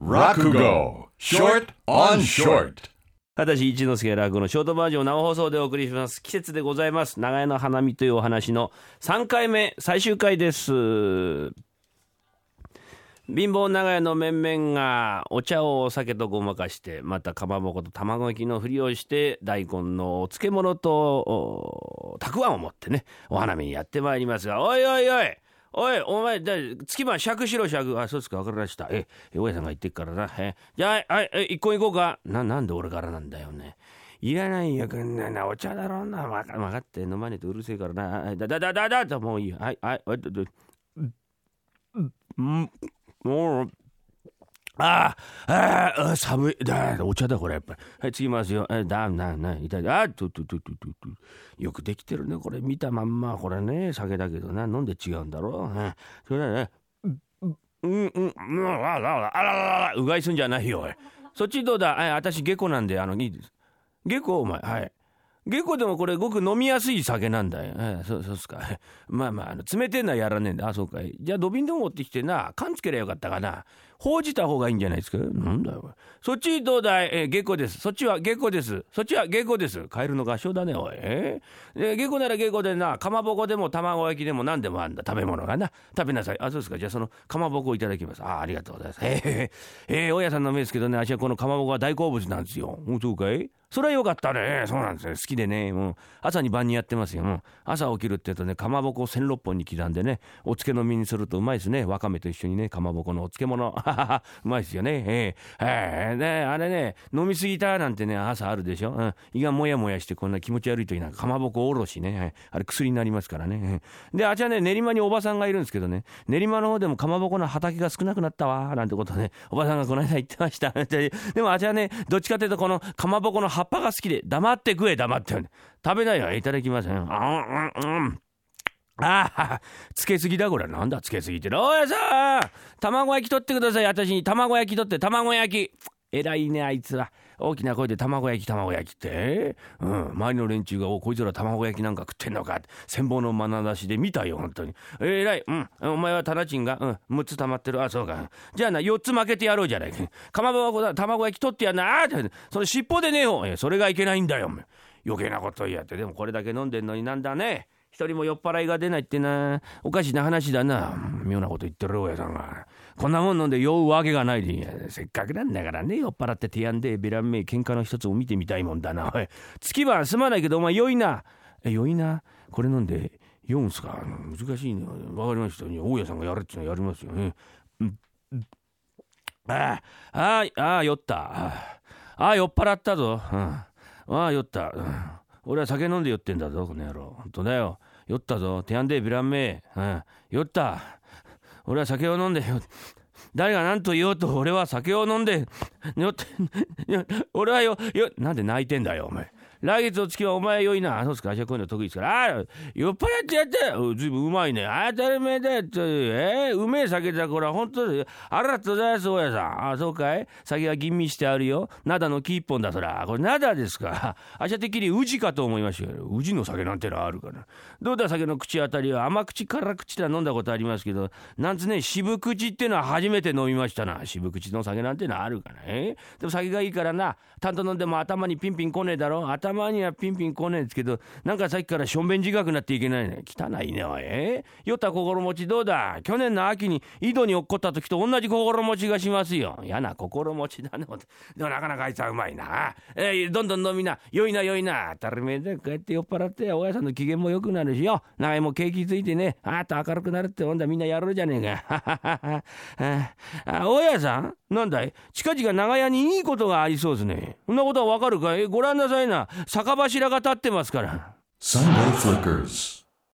Rakugo, short on short. 私一之輔落語のショートバージョンを生放送でお送りします。季節でございます。長屋の花見というお話の3回目最終回です。貧乏長屋の面々がお茶をお酒とごまかしてまたかまぼこと卵焼きのふりをして大根のお漬物とおたくあんを持ってねお花見にやってまいりますがおいおいおいおい、お前、じゃ月番尺しろ尺。あ、そうですか、わかりました。え、大家さんが言ってっからな。え、じゃあ、はい、一個行こうか。な、なんで俺からなんだよね。いらないよ、こんなな、お茶だろうな。わか分かって飲まねえとうるせえからな。だ、だ、だ、だ、だ、だ、もういいよ。はい、はい、はい、ど、ど、うん、もう、ああ、ああ、寒い。だ、お茶だ、これ、やっぱり。はい、次ますよ。え、だ、な、な、痛い。あ、と、と、と、と、と、と。よくできてるね、これ。見たまんま、これね、酒だけどな、飲んで違うんだろう。うん、それね。うん、うん、うん、あららら、あららら、うがいすんじゃないよ、おい。そっちどうだえ、私、下戸なんで、あの、いいです。下戸、お前、はい。下戸でもこれごく飲みやすい酒なんだよ。ええ、そうそうっすか。まあまあ、あの冷てえのはやらねえんだ。あ、そうかい。じゃあ土瓶でも持ってきてな、缶つけりゃよかったかな。報じた方がいいんじゃないですか？なんだよ。そっちどうだい？えー、下戸です。そっちは下戸です。そっちは下戸です。カエルの合唱だね、おい。え？ー、下戸なら下戸でな、かまぼこでも卵焼きでも何でもあんだ。食べ物がな。食べなさい。あ、そうですか。じゃあそのかまぼこをいただきます。あ、ありがとうございます。えー、えー、大家さんの目ですけどね、私はこのかまぼこが大好物なんですよ。そうかい？それはよかったね。そうなんですよ。好きでね。もう朝に晩にやってますよ。もう朝起きるって言うとね、かまぼこを16本に刻んでね、お漬けの身にするとうまいですね。わかめと一緒にね、かまぼこのお漬物。うまいですよね。えー、えー、ね、あれね、飲みすぎたなんてね、朝あるでしょ。うん、胃がもやもやしてこんな気持ち悪い時なんか、かまぼこおろしね。はいあれ薬になりますからね。で、あちらね、練馬におばさんがいるんですけどね、練馬の方でもかまぼこの畑が少なくなったわ、なんてことね、おばさんがこの間言ってました。でもあちらね、どっちかというとこのかまぼこの葉っぱが好きで、黙って食え、黙って。食べないよ、いただきません。あうん、うん。ああ、つけすぎだこれ。なんだつけすぎって。おやさん卵焼き取ってください。私に卵焼き取って、卵焼き。偉いね、あいつは。大きな声で卵焼き、卵焼きって。うん。周りの連中が、お、こいつら卵焼きなんか食ってんのか。千本の眼差しで見たよ、本当に。えー、偉い。うん。お前はタナチンが、うん。6つ溜まってる。あ、そうか。じゃあな、4つ負けてやろうじゃないか。かまぼこだ、卵焼き取ってやんな。あその尻尾でねえよ。それがいけないんだよ。余計なこと言いやって。でもこれだけ飲んでんのになんだね。一人も酔っ払いが出ないってな。おかしな話だな。妙なこと言ってる大家さんが。こんなもん飲んで酔うわけがないで。せっかくなんだからね酔っ払って提案でベランめ喧嘩の一つを見てみたいもんだな。おい月番すまないけどお前酔いな。え酔いな？これ飲んで酔うんすか？難しいねわかりましたね。大家さんがやるっていうのはやりますよね、ああああ酔った。ああ酔っ払ったぞ、ああ酔った、うん。俺は酒飲んで酔ってんだぞ、この野郎。本当だよ。酔ったぞ。手安でビランメうん。酔った。俺は酒を飲んで酔誰が何と言おうと俺は酒を飲んで酔って 俺はよよなんで泣いてんだよお前来月の月はお前良いな。そうですか。じゃあこういうの得意ですから。ああ、酔っ払ってやって。ずいぶんうまいね。当たり前だよ。えー、うめえ酒だ。これは本当で。あらとざいます、大家さん。あそうかい酒は吟味してあるよ。灘の木一本だ、そら。これ灘ですか。あしゃてっきり宇治かと思いましたよ。宇治の酒なんてのはあるから。どうだ、酒の口当たりは。甘口、辛口ってのは飲んだことありますけど、なんつね、渋口ってのは初めて飲みましたな。渋口の酒なんてのはあるからね。でも酒がいいからな。担当飲んでも頭にピンピン来ねえだろ。頭たまにはピンピン来ねえんですけどなんかさっきからしょんべん自くなっていけないね。汚いねおい。酔った心持ちどうだ。去年の秋に井戸に落っこった時と同じ心持ちがしますよ。嫌な心持ちだね。でもなかなかあいつはうまいな。えー、どんどん飲みな。酔いな酔いな。当たり前でこうやって酔っ払っておやさんの機嫌も良くなるしよ。長いも景気ついてね。あっと明るくなるってほんだみんなやるじゃねえか。あ 大家さんなんだい？近々長屋にいいことがありそうですね。そんなことはわかるかい？ご覧なさいな。酒柱が立ってますから。